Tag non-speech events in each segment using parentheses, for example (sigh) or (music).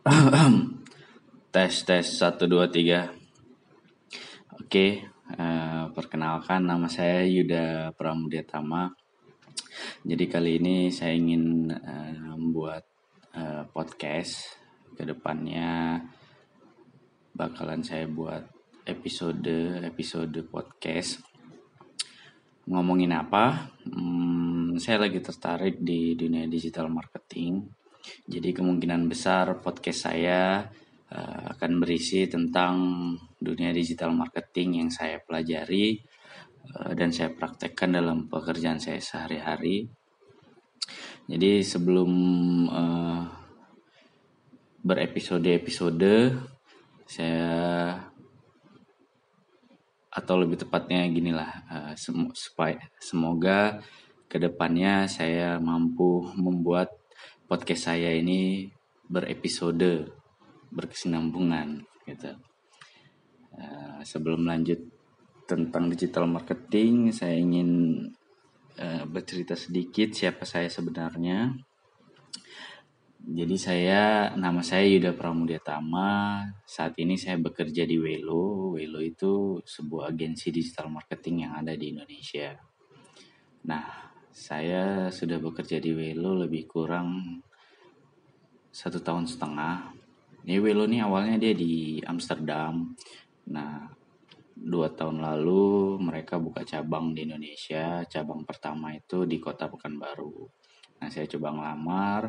(clears throat) tes tes satu dua tiga. Oke uh, perkenalkan nama saya Yuda Pramudiatama jadi kali ini saya ingin uh, membuat uh, podcast. Ke depannya bakalan saya buat episode episode podcast. Ngomongin apa? Hmm, saya lagi tertarik di dunia digital marketing jadi kemungkinan besar podcast saya uh, akan berisi tentang dunia digital marketing yang saya pelajari uh, dan saya praktekkan dalam pekerjaan saya sehari-hari. Jadi sebelum uh, berepisode-episode saya atau lebih tepatnya ginilah uh, sem supaya semoga ke depannya saya mampu membuat podcast saya ini berepisode berkesinambungan gitu. Uh, sebelum lanjut tentang digital marketing, saya ingin uh, bercerita sedikit siapa saya sebenarnya. Jadi saya nama saya Yuda Pramudiatama. Saat ini saya bekerja di Welo. Welo itu sebuah agensi digital marketing yang ada di Indonesia. Nah, saya sudah bekerja di Welo lebih kurang satu tahun setengah. Ini Welo ini awalnya dia di Amsterdam. Nah, dua tahun lalu mereka buka cabang di Indonesia. Cabang pertama itu di kota Pekanbaru. Nah, saya coba ngelamar,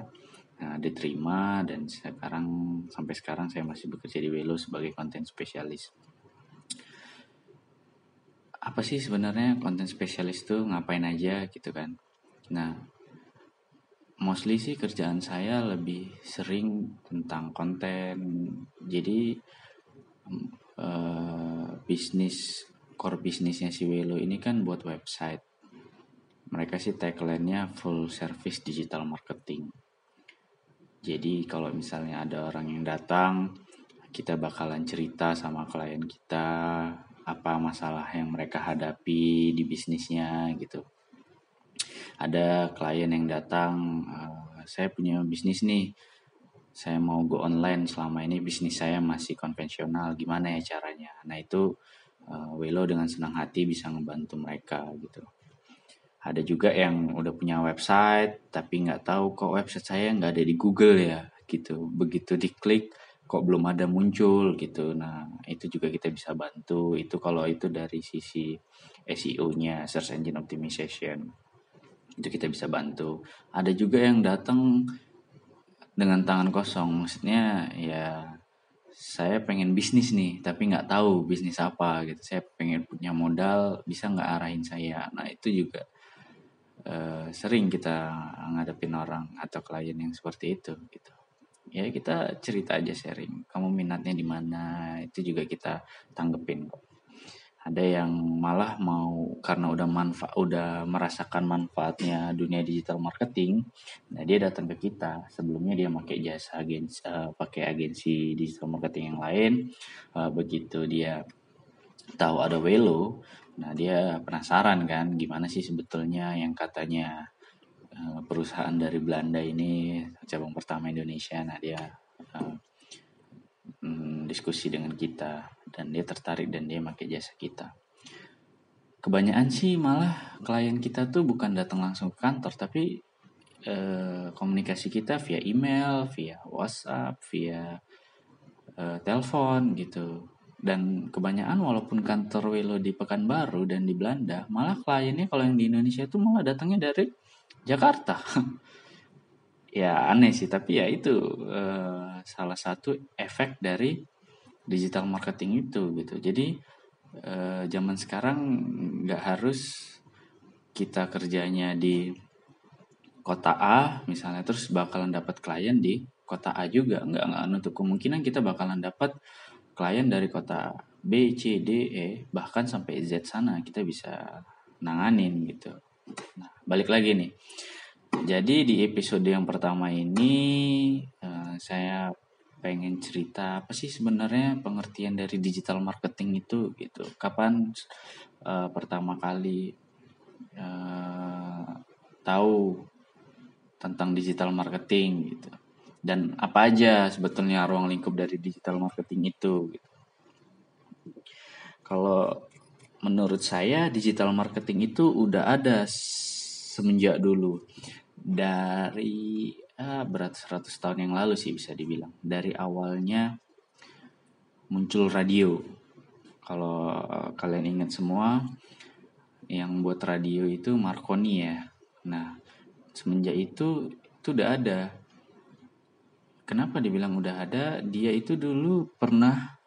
nah, diterima dan sekarang sampai sekarang saya masih bekerja di Welo sebagai konten spesialis apa sih sebenarnya konten spesialis tuh ngapain aja gitu kan nah mostly sih kerjaan saya lebih sering tentang konten. Jadi uh, bisnis core bisnisnya si Welo ini kan buat website. Mereka sih tagline-nya full service digital marketing. Jadi kalau misalnya ada orang yang datang kita bakalan cerita sama klien kita apa masalah yang mereka hadapi di bisnisnya gitu. Ada klien yang datang, uh, saya punya bisnis nih, saya mau go online selama ini bisnis saya masih konvensional, gimana ya caranya? Nah itu uh, Welo dengan senang hati bisa ngebantu mereka gitu. Ada juga yang udah punya website tapi nggak tahu kok website saya nggak ada di Google ya gitu. Begitu diklik kok belum ada muncul gitu. Nah, itu juga kita bisa bantu. Itu kalau itu dari sisi SEO-nya, search engine optimization. Itu kita bisa bantu. Ada juga yang datang dengan tangan kosong. Maksudnya ya saya pengen bisnis nih, tapi nggak tahu bisnis apa gitu. Saya pengen punya modal, bisa nggak arahin saya. Nah, itu juga uh, sering kita ngadepin orang atau klien yang seperti itu gitu ya kita cerita aja sharing kamu minatnya di mana itu juga kita tanggepin kok ada yang malah mau karena udah manfaat udah merasakan manfaatnya dunia digital marketing nah dia datang ke kita. Sebelumnya dia pakai jasa agensi uh, pakai agensi digital marketing yang lain. Uh, begitu dia tahu ada Welo nah dia penasaran kan gimana sih sebetulnya yang katanya Eh, perusahaan dari Belanda ini cabang pertama Indonesia. Nah dia uh, diskusi dengan kita dan dia tertarik dan dia pakai jasa kita kebanyakan sih malah klien kita tuh bukan datang langsung ke kantor tapi uh, komunikasi kita via email via WhatsApp via uh, telepon gitu dan kebanyakan walaupun kantor Welo di Pekanbaru dan di Belanda malah kliennya kalau yang di Indonesia itu malah datangnya dari Jakarta. (laughs) ya aneh sih, tapi ya itu uh, salah satu efek dari digital marketing itu gitu. Jadi uh, zaman sekarang nggak harus kita kerjanya di kota A misalnya terus bakalan dapat klien di kota A juga nggak nggak nutup kemungkinan kita bakalan dapat klien dari kota B C D E bahkan sampai Z sana kita bisa nanganin gitu Nah, balik lagi nih. Jadi di episode yang pertama ini uh, saya pengen cerita apa sih sebenarnya pengertian dari digital marketing itu gitu. Kapan uh, pertama kali uh, tahu tentang digital marketing gitu. dan apa aja sebetulnya ruang lingkup dari digital marketing itu gitu. kalau menurut saya digital marketing itu udah ada semenjak dulu dari ah, berat 100 tahun yang lalu sih bisa dibilang. Dari awalnya muncul radio. Kalau kalian ingat semua yang buat radio itu Marconi ya. Nah semenjak itu itu udah ada. Kenapa dibilang udah ada? Dia itu dulu pernah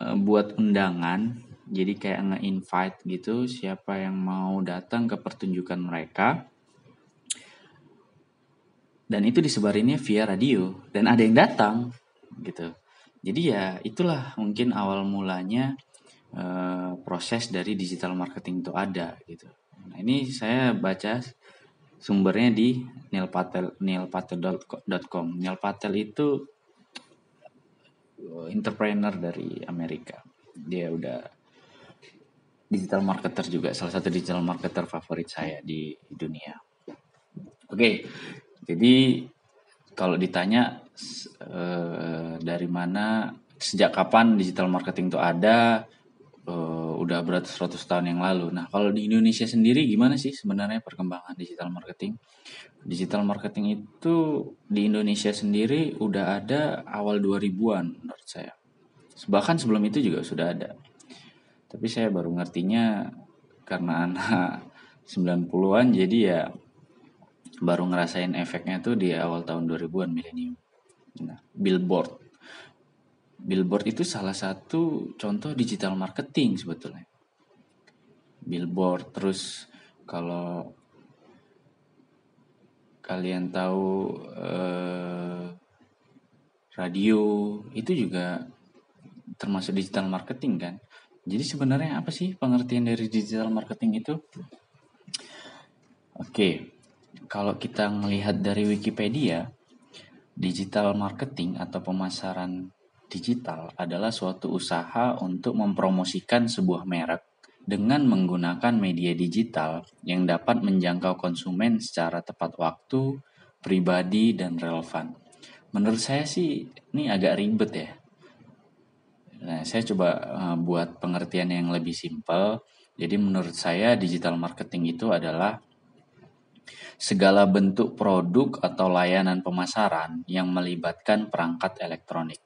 uh, buat undangan jadi kayak nge-invite gitu siapa yang mau datang ke pertunjukan mereka dan itu disebarinnya via radio. Dan ada yang datang gitu. Jadi ya itulah mungkin awal mulanya uh, proses dari digital marketing itu ada gitu. Nah ini saya baca sumbernya di nilpatel nilpatel.com nilpatel itu uh, entrepreneur dari Amerika. Dia udah digital marketer juga salah satu digital marketer favorit saya di dunia. Oke jadi kalau ditanya uh, dari mana sejak kapan digital marketing itu ada uh, udah beratus ratus tahun yang lalu. Nah, kalau di Indonesia sendiri gimana sih sebenarnya perkembangan digital marketing? Digital marketing itu di Indonesia sendiri udah ada awal 2000-an menurut saya. Bahkan sebelum itu juga sudah ada. Tapi saya baru ngertinya karena anak (laughs) 90-an jadi ya baru ngerasain efeknya tuh di awal tahun 2000-an milenium. Nah, billboard. Billboard itu salah satu contoh digital marketing sebetulnya. Billboard terus kalau kalian tahu eh, radio itu juga termasuk digital marketing kan. Jadi sebenarnya apa sih pengertian dari digital marketing itu? Oke, kalau kita melihat dari Wikipedia, digital marketing atau pemasaran digital adalah suatu usaha untuk mempromosikan sebuah merek dengan menggunakan media digital yang dapat menjangkau konsumen secara tepat waktu, pribadi, dan relevan. Menurut saya sih ini agak ribet ya. Nah, saya coba uh, buat pengertian yang lebih simpel. Jadi menurut saya digital marketing itu adalah segala bentuk produk atau layanan pemasaran yang melibatkan perangkat elektronik.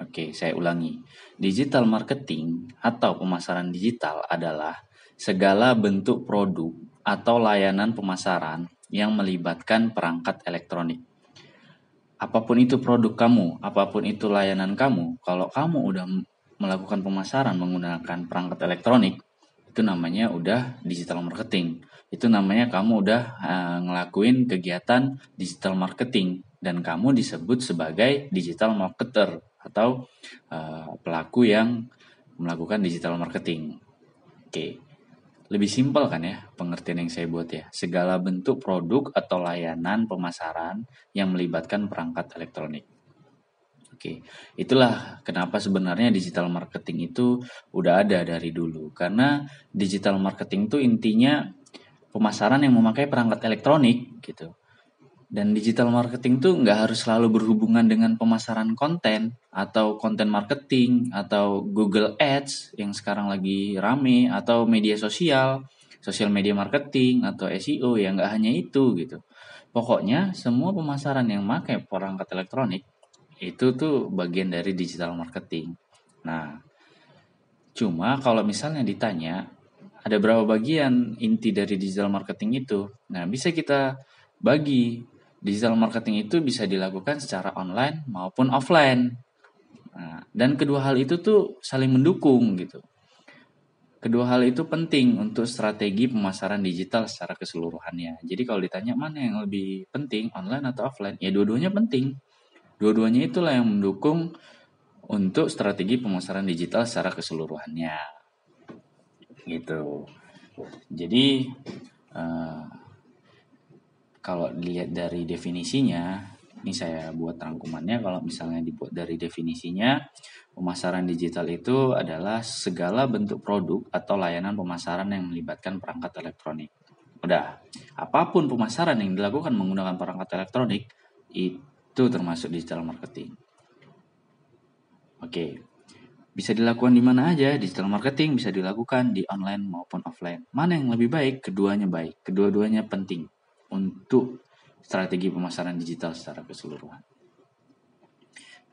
Oke, saya ulangi. Digital marketing atau pemasaran digital adalah segala bentuk produk atau layanan pemasaran yang melibatkan perangkat elektronik. Apa pun itu produk kamu, apa pun itu layanan kamu, kalau kamu udah melakukan pemasaran menggunakan perangkat elektronik, itu namanya udah digital marketing itu namanya kamu udah uh, ngelakuin kegiatan digital marketing dan kamu disebut sebagai digital marketer atau uh, pelaku yang melakukan digital marketing. Oke. Okay. Lebih simpel kan ya pengertian yang saya buat ya. Segala bentuk produk atau layanan pemasaran yang melibatkan perangkat elektronik. Oke, itulah kenapa sebenarnya digital marketing itu udah ada dari dulu. Karena digital marketing itu intinya pemasaran yang memakai perangkat elektronik gitu. Dan digital marketing tuh nggak harus selalu berhubungan dengan pemasaran konten atau konten marketing atau Google Ads yang sekarang lagi rame atau media sosial, sosial media marketing atau SEO yang nggak hanya itu gitu. Pokoknya semua pemasaran yang memakai perangkat elektronik itu tuh bagian dari digital marketing. Nah, cuma kalau misalnya ditanya ada berapa bagian inti dari digital marketing itu. Nah, bisa kita bagi. Digital marketing itu bisa dilakukan secara online maupun offline. Nah, dan kedua hal itu tuh saling mendukung gitu. Kedua hal itu penting untuk strategi pemasaran digital secara keseluruhannya. Jadi kalau ditanya mana yang lebih penting, online atau offline, ya dua-duanya penting. Dua-duanya itulah yang mendukung untuk strategi pemasaran digital secara keseluruhannya gitu. Jadi uh, kalau dilihat dari definisinya ini saya buat rangkumannya kalau misalnya dibuat dari definisinya pemasaran digital itu adalah segala bentuk produk atau layanan pemasaran yang melibatkan perangkat elektronik. Udah, apa pun pemasaran yang dilakukan menggunakan perangkat elektronik itu termasuk digital marketing. Oke, bisa dilakukan di mana aja. Digital marketing bisa dilakukan di online maupun offline. Mana yang lebih baik? Keduanya baik. Kedua-duanya penting untuk strategi pemasaran digital secara keseluruhan.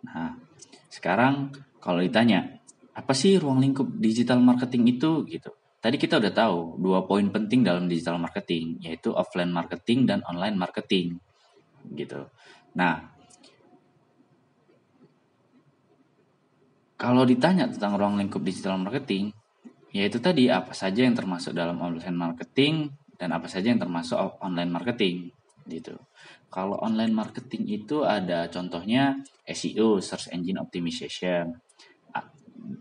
Nah, sekarang kalau ditanya, apa sih ruang lingkup digital marketing itu gitu? Tadi kita udah tahu dua poin penting dalam digital marketing, yaitu offline marketing dan online marketing. Gitu. Nah, kalau ditanya tentang ruang lingkup digital marketing, yaitu tadi apa saja yang termasuk dalam offline marketing dan apa saja yang termasuk online marketing gitu. Kalau online marketing itu ada contohnya SEO, search engine optimization,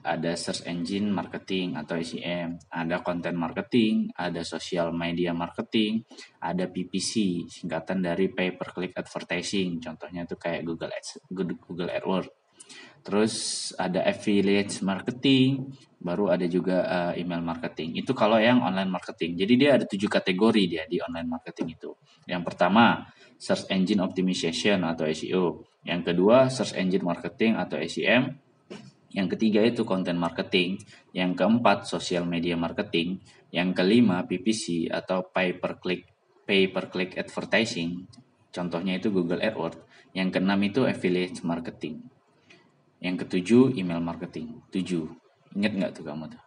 ada search engine marketing atau SEM, ada content marketing, ada social media marketing, ada PPC, singkatan dari pay per click advertising, contohnya itu kayak Google Ads, Google AdWords. Terus ada affiliate marketing, baru ada juga uh, email marketing. Itu kalau yang online marketing. Jadi dia ada tujuh kategori dia di online marketing itu. Yang pertama, search engine optimization atau SEO. Yang kedua, search engine marketing atau SEM. Yang ketiga itu content marketing. Yang keempat social media marketing. Yang kelima PPC atau pay per click pay per click advertising. Contohnya itu Google AdWords. Yang keenam itu affiliate marketing. Yang ketujuh email marketing. Tujuh. Ingat nggak tuh kamu tuh?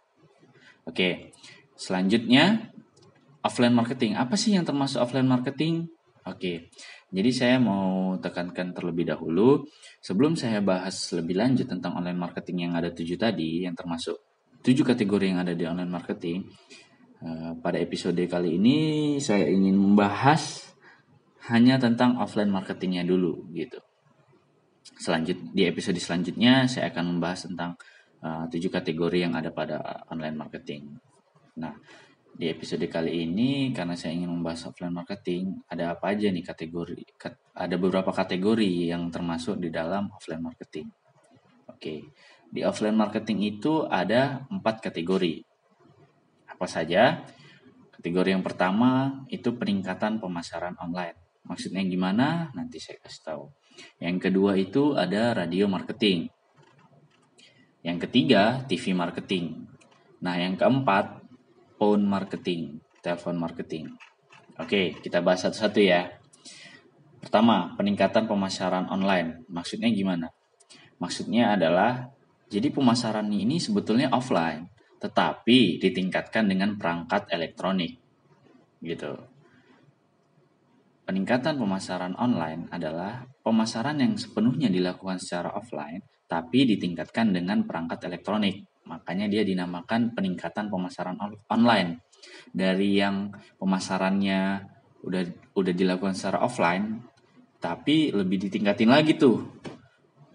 Oke. Selanjutnya offline marketing. Apa sih yang termasuk offline marketing? Oke. Jadi saya mau tekankan terlebih dahulu sebelum saya bahas lebih lanjut tentang online marketing yang ada tujuh tadi, yang termasuk tujuh kategori yang ada di online marketing. Eh, pada episode kali ini saya ingin membahas hanya tentang offline marketingnya dulu gitu. Selanjut di episode selanjutnya saya akan membahas tentang uh, tujuh kategori yang ada pada online marketing. Nah, di episode kali ini karena saya ingin membahas offline marketing, ada apa aja nih kategori? Ada beberapa kategori yang termasuk di dalam offline marketing. Oke, di offline marketing itu ada empat kategori. Apa saja? Kategori yang pertama itu peningkatan pemasaran online. Maksudnya gimana? Nanti saya kasih tahu. Yang kedua itu ada radio marketing. Yang ketiga, TV marketing. Nah, yang keempat, phone marketing, telepon marketing. Oke, kita bahas satu-satu ya. Pertama, peningkatan pemasaran online. Maksudnya gimana? Maksudnya adalah jadi pemasaran ini sebetulnya offline, tetapi ditingkatkan dengan perangkat elektronik. Gitu. Peningkatan pemasaran online adalah pemasaran yang sepenuhnya dilakukan secara offline, tapi ditingkatkan dengan perangkat elektronik. Makanya dia dinamakan peningkatan pemasaran online. Dari yang pemasarannya udah udah dilakukan secara offline, tapi lebih ditingkatin lagi tuh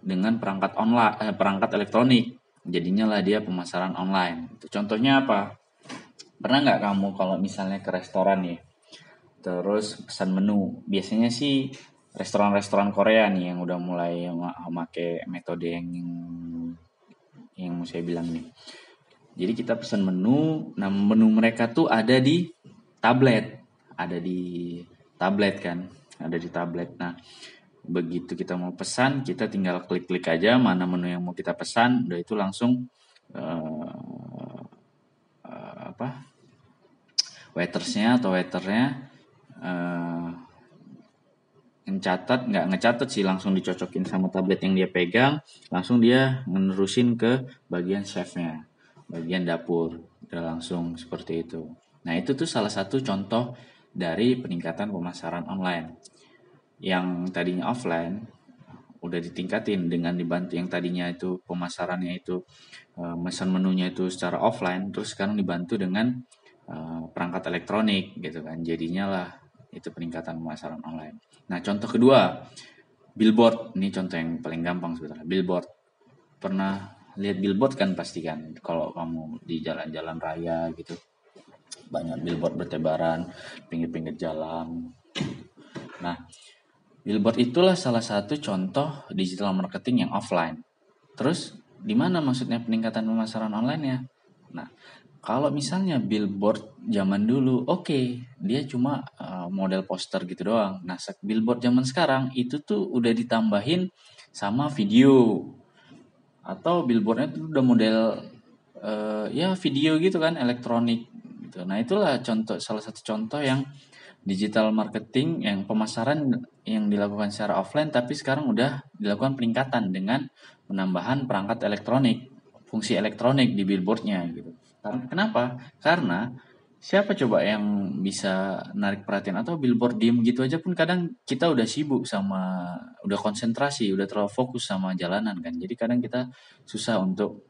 dengan perangkat online eh, perangkat elektronik. Jadinya lah dia pemasaran online. Contohnya apa? Pernah nggak kamu kalau misalnya ke restoran nih, terus pesan menu, biasanya sih restoran-restoran Korea nih yang udah mulai memakai metode yang yang mau saya bilang nih. Jadi kita pesan menu, nah menu mereka tuh ada di tablet, ada di tablet kan, ada di tablet. Nah, begitu kita mau pesan, kita tinggal klik-klik aja mana menu yang mau kita pesan, udah itu langsung uh, uh, apa waitersnya atau waiternya uh, ngecatat nggak ngecatat sih langsung dicocokin sama tablet yang dia pegang langsung dia menerusin ke bagian chefnya bagian dapur udah langsung seperti itu. Nah itu tuh salah satu contoh dari peningkatan pemasaran online. Yang tadinya offline udah ditingkatin dengan dibantu yang tadinya itu pemasarannya itu uh, mesin menunya itu secara offline terus sekarang dibantu dengan uh, perangkat elektronik gitu kan. Jadinya lah itu peningkatan pemasaran online. Nah, contoh kedua, billboard. Ini contoh yang paling gampang sebetulnya. Billboard. Pernah lihat billboard kan pasti kan kalau kamu di jalan-jalan raya gitu. Banyak billboard bertebaran pinggir-pinggir jalan. Nah, billboard itulah salah satu contoh digital marketing yang offline. Terus di mana maksudnya peningkatan pemasaran online ya? Nah, kalau misalnya billboard zaman dulu, oke, okay, dia cuma uh, model poster gitu doang. Nah, billboard zaman sekarang itu tuh udah ditambahin sama video atau billboardnya tuh udah model uh, ya video gitu kan, elektronik gitu. Nah, itulah contoh salah satu contoh yang digital marketing yang pemasaran yang dilakukan secara offline tapi sekarang udah dilakukan peningkatan dengan penambahan perangkat elektronik, fungsi elektronik di billboardnya gitu. Kenapa? Karena siapa coba yang bisa narik perhatian? Atau billboard diem gitu aja pun kadang kita udah sibuk sama udah konsentrasi udah terlalu fokus sama jalanan kan. Jadi kadang kita susah untuk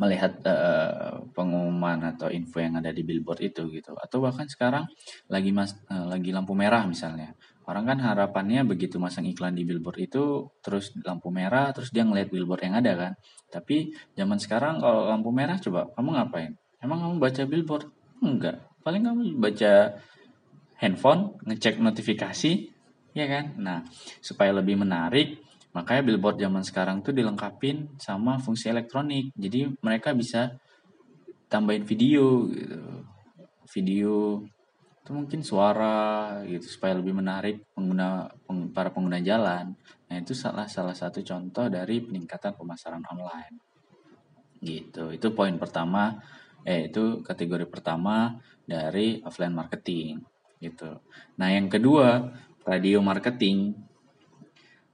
melihat uh, pengumuman atau info yang ada di billboard itu gitu. Atau bahkan sekarang lagi mas uh, lagi lampu merah misalnya. Orang kan harapannya begitu masang iklan di billboard itu terus lampu merah terus dia ngeliat billboard yang ada kan. Tapi zaman sekarang kalau lampu merah coba kamu ngapain? Emang kamu baca billboard? Enggak. Paling kamu baca handphone, ngecek notifikasi, ya kan? Nah, supaya lebih menarik, makanya billboard zaman sekarang tuh dilengkapin sama fungsi elektronik. Jadi mereka bisa tambahin video gitu. Video itu mungkin suara gitu supaya lebih menarik pengguna peng, para pengguna jalan. Nah, itu salah salah satu contoh dari peningkatan pemasaran online. Gitu. Itu poin pertama eh itu kategori pertama dari offline marketing gitu. Nah, yang kedua, radio marketing.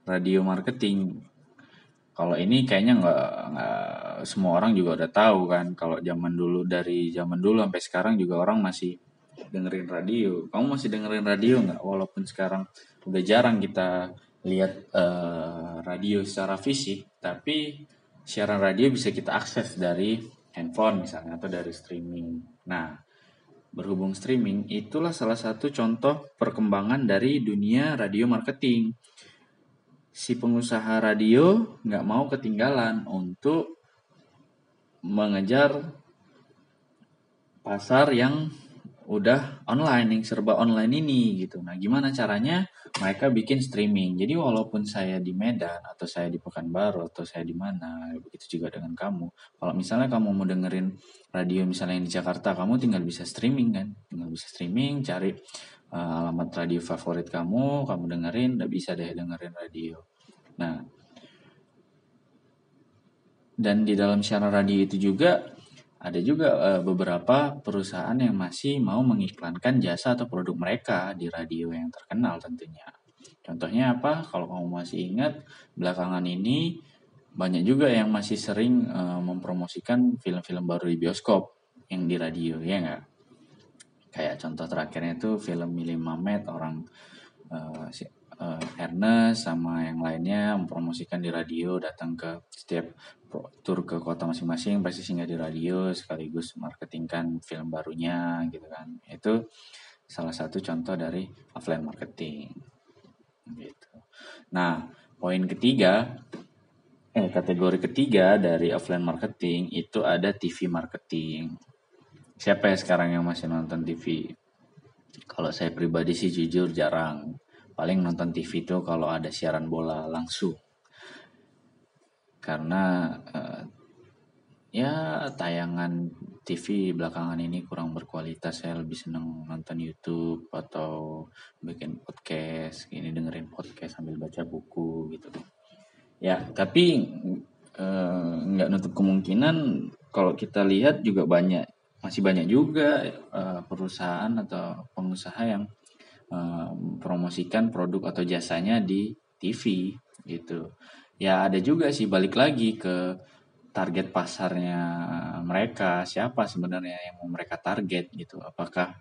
Radio marketing kalau ini kayaknya nggak semua orang juga udah tahu kan kalau zaman dulu dari zaman dulu sampai sekarang juga orang masih dengerin radio. Kamu masih dengerin radio nggak? Walaupun sekarang udah jarang kita lihat uh, radio secara fisik, tapi siaran radio bisa kita akses dari handphone misalnya atau dari streaming. Nah, berhubung streaming itulah salah satu contoh perkembangan dari dunia radio marketing. Si pengusaha radio nggak mau ketinggalan untuk mengejar pasar yang udah online yang serba online ini gitu. Nah, gimana caranya? Mereka bikin streaming. Jadi walaupun saya di Medan atau saya di Pekanbaru atau saya di mana, begitu juga dengan kamu. Kalau misalnya kamu mau dengerin radio misalnya di Jakarta, kamu tinggal bisa streaming kan? Tinggal bisa streaming, cari uh, alamat radio favorit kamu, kamu dengerin, udah bisa deh dengerin radio. Nah, dan di dalam siaran radio itu juga ada juga uh, beberapa perusahaan yang masih mau mengiklankan jasa atau produk mereka di radio yang terkenal tentunya. Contohnya apa? Kalau kamu masih ingat, belakangan ini banyak juga yang masih sering uh, mempromosikan film-film baru di bioskop yang di radio, ya nggak? Kayak contoh terakhirnya itu film Mili Mamet, orang uh, uh, Ernest sama yang lainnya mempromosikan di radio, datang ke setiap tur ke kota masing-masing pasti singgah di radio sekaligus marketingkan film barunya gitu kan. Itu salah satu contoh dari offline marketing gitu. Nah poin ketiga eh kategori ketiga dari offline marketing itu ada TV marketing. Siapa ya sekarang yang masih nonton TV kalau saya pribadi sih jujur jarang paling nonton TV itu kalau ada siaran bola langsung. Karena uh, ya tayangan TV belakangan ini kurang berkualitas. Saya lebih senang nonton YouTube atau bikin podcast ini dengerin podcast sambil baca buku gitu. Ya tapi eh, nggak uh, nutup kemungkinan kalau kita lihat juga banyak masih banyak juga uh, perusahaan atau pengusaha yang promosikan produk atau jasanya di TV gitu. Ya ada juga sih balik lagi ke target pasarnya mereka. Siapa sebenarnya yang mau mereka target gitu? Apakah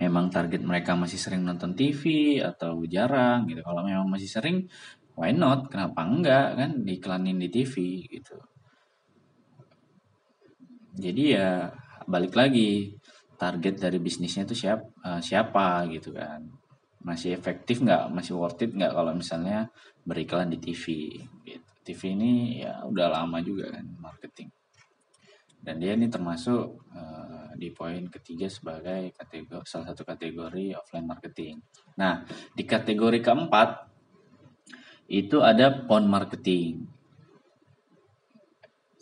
memang target mereka masih sering nonton TV atau jarang gitu? Kalau memang masih sering why not? Kenapa enggak kan? Diiklanin di TV gitu. Jadi ya balik lagi target dari bisnisnya itu siapa uh, siapa gitu kan masih efektif nggak masih worth it nggak kalau misalnya beriklan di TV gitu. TV ini ya udah lama juga kan marketing dan dia ini termasuk uh, di poin ketiga sebagai kategori salah satu kategori offline marketing. Nah di kategori keempat itu ada pon marketing.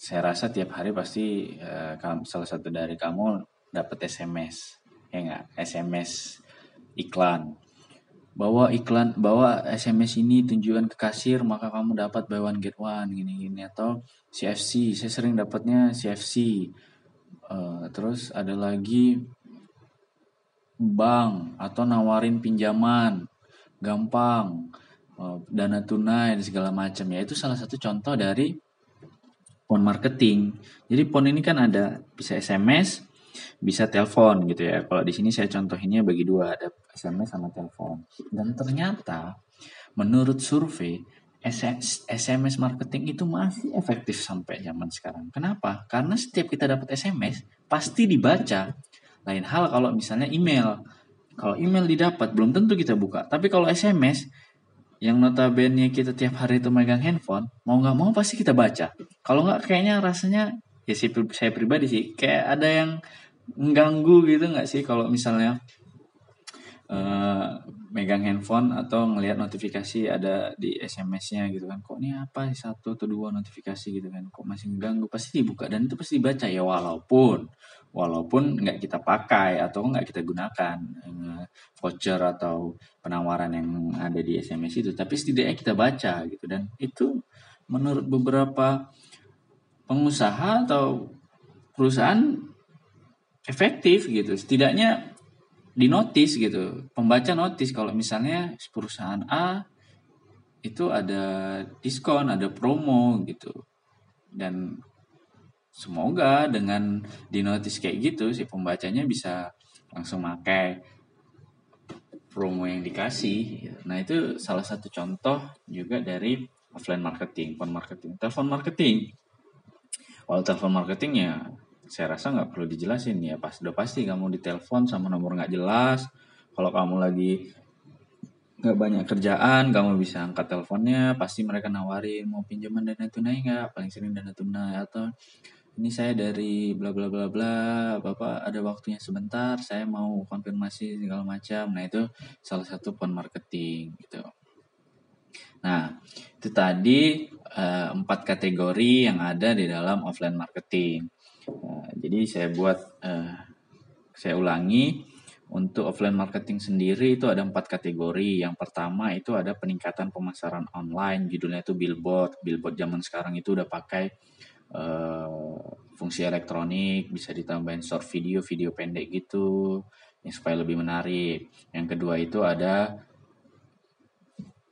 saya rasa tiap hari pasti uh, salah satu dari kamu dapat SMS ya enggak SMS iklan. Bawa iklan bawa SMS ini tunjukkan ke kasir maka kamu dapat buy one get one gini gini atau CFC saya sering dapatnya CFC uh, eh, terus ada lagi bank atau nawarin pinjaman gampang uh, dana tunai dan segala macam. Ya itu salah satu contoh dari phone marketing. Jadi phone ini kan ada bisa SMS bisa telepon gitu ya. Kalau di sini saya contohinnya bagi dua, ada SMS sama telepon. Dan ternyata menurut survei SMS marketing itu masih efektif sampai zaman sekarang. Kenapa? Karena setiap kita dapat SMS pasti dibaca. Lain hal kalau misalnya email. Kalau email didapat belum tentu kita buka. Tapi kalau SMS yang notabene kita tiap hari itu megang handphone, mau nggak mau pasti kita baca. Kalau nggak kayaknya rasanya ya saya pribadi sih kayak ada yang mengganggu gitu nggak sih kalau misalnya uh, megang handphone atau ngelihat notifikasi ada di SMS-nya gitu kan? Kok ini apa satu atau dua notifikasi gitu kan? Kok masih mengganggu? Pasti dibuka dan itu pasti dibaca ya walaupun walaupun nggak kita pakai atau nggak kita gunakan uh, voucher atau penawaran yang ada di SMS itu. Tapi setidaknya kita baca gitu dan itu menurut beberapa pengusaha atau perusahaan efektif gitu. Setidaknya di notis gitu. Pembaca notis kalau misalnya perusahaan A itu ada diskon, ada promo gitu. Dan semoga dengan di notis kayak gitu si pembacanya bisa langsung pakai promo yang dikasih. Nah, itu salah satu contoh juga dari offline marketing, phone marketing, telepon marketing. Kalau telepon marketing ya saya rasa nggak perlu dijelasin ya. Pas udah pasti kamu ditelepon sama nomor nggak jelas. Kalau kamu lagi nggak banyak kerjaan kamu bisa angkat teleponnya pasti mereka nawarin mau pinjaman dana tunai nggak paling sering dana tunai atau ini saya dari bla bla bla bla bapak ada waktunya sebentar saya mau konfirmasi segala macam. Nah itu salah satu pon marketing gitu. Nah itu tadi uh, empat kategori yang ada di dalam offline marketing Nah, jadi saya buat, uh, saya ulangi, untuk offline marketing sendiri itu ada empat kategori. Yang pertama itu ada peningkatan pemasaran online, judulnya itu billboard. Billboard zaman sekarang itu udah pakai uh, fungsi elektronik, bisa ditambahin short video, video pendek gitu, yang supaya lebih menarik. Yang kedua itu ada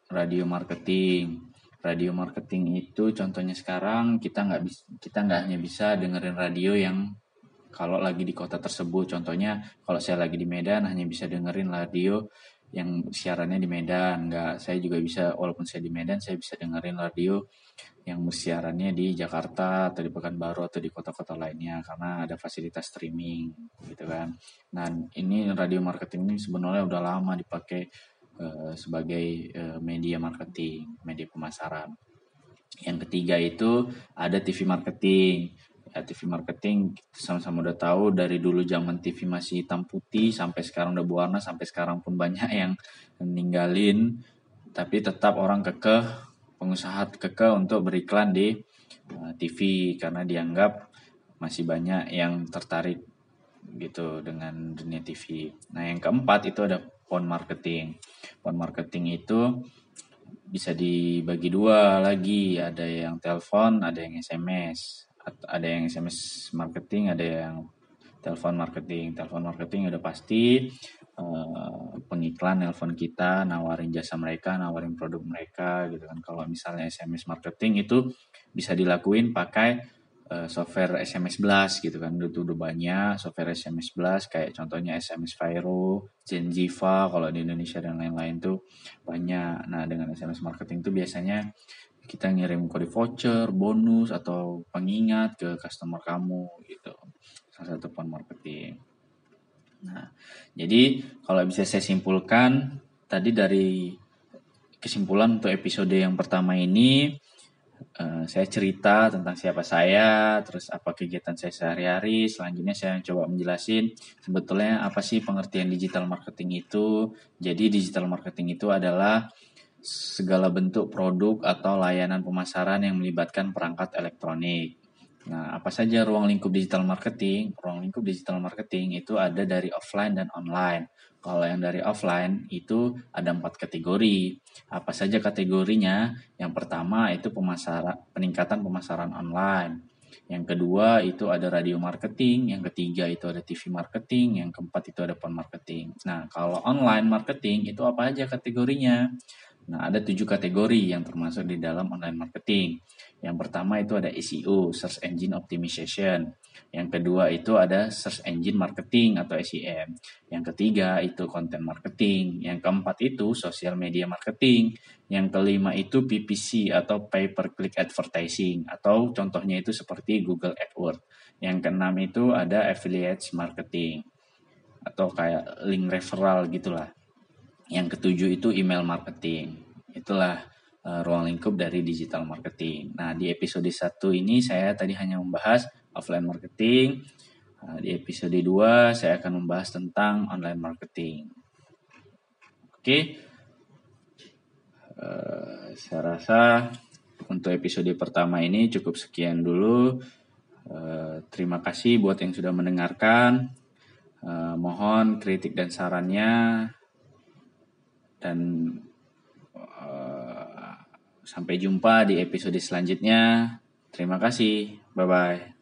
radio marketing radio marketing itu contohnya sekarang kita nggak bisa kita nggak hanya bisa dengerin radio yang kalau lagi di kota tersebut. Contohnya kalau saya lagi di Medan hanya bisa dengerin radio yang siarannya di Medan. Nggak saya juga bisa walaupun saya di Medan saya bisa dengerin radio yang siarannya di Jakarta atau di Pekanbaru atau di kota-kota lainnya karena ada fasilitas streaming gitu kan. Nah ini radio marketing ini sebenarnya udah lama dipakai Eh, sebagai uh, media marketing, media pemasaran. Yang ketiga itu ada TV marketing. Ya, TV marketing sama-sama udah tahu dari dulu zaman TV masih hitam putih sampai sekarang udah berwarna sampai sekarang pun banyak yang ninggalin tapi tetap orang kekeh pengusaha kekeh untuk beriklan di eh, TV karena dianggap masih banyak yang tertarik gitu dengan dunia TV. Nah, yang keempat itu ada phone marketing. Phone marketing itu bisa dibagi dua lagi, ada yang telepon, ada yang SMS. Ada yang SMS marketing, ada yang telepon marketing. Telepon marketing udah pasti uh, pengiklan nelpon kita, nawarin jasa mereka, nawarin produk mereka gitu kan. Kalau misalnya SMS marketing itu bisa dilakuin pakai uh, software SMS Blast gitu kan itu udah banyak software SMS Blast kayak contohnya SMS Viro, Genziva kalau di Indonesia dan lain-lain tuh banyak. Nah dengan SMS marketing tuh biasanya kita ngirim kode voucher, bonus atau pengingat ke customer kamu gitu. Salah satu phone marketing. Nah, jadi kalau bisa saya simpulkan tadi dari kesimpulan untuk episode yang pertama ini Uh, saya cerita tentang siapa saya, terus apa kegiatan saya sehari-hari. Selanjutnya saya coba menjelasin sebetulnya apa sih pengertian digital marketing itu. Jadi digital marketing itu adalah segala bentuk produk atau layanan pemasaran yang melibatkan perangkat elektronik. Nah, apa saja ruang lingkup digital marketing? Ruang lingkup digital marketing itu ada dari offline dan online. Kalau yang dari offline itu ada empat kategori. Apa saja kategorinya? Yang pertama itu pemasaran, peningkatan pemasaran online. Yang kedua itu ada radio marketing, yang ketiga itu ada TV marketing, yang keempat itu ada phone marketing. Nah, kalau online marketing itu apa aja kategorinya? Nah, ada tujuh kategori yang termasuk di dalam online marketing. Yang pertama itu ada SEO, Search Engine Optimization. Yang kedua itu ada Search Engine Marketing atau SEM. Yang ketiga itu Content Marketing. Yang keempat itu Social Media Marketing. Yang kelima itu PPC atau Pay Per Click Advertising atau contohnya itu seperti Google AdWords. Yang keenam itu ada Affiliate Marketing atau kayak link referral gitulah. Yang ketujuh itu email marketing. Itulah uh, ruang lingkup dari digital marketing. Nah, di episode 1 ini saya tadi hanya membahas offline marketing. Uh, di episode 2 saya akan membahas tentang online marketing. Oke. Okay. Uh, saya rasa untuk episode pertama ini cukup sekian dulu. Uh, terima kasih buat yang sudah mendengarkan. Uh, mohon kritik dan sarannya dan uh, sampai jumpa di episode selanjutnya. Terima kasih. Bye bye.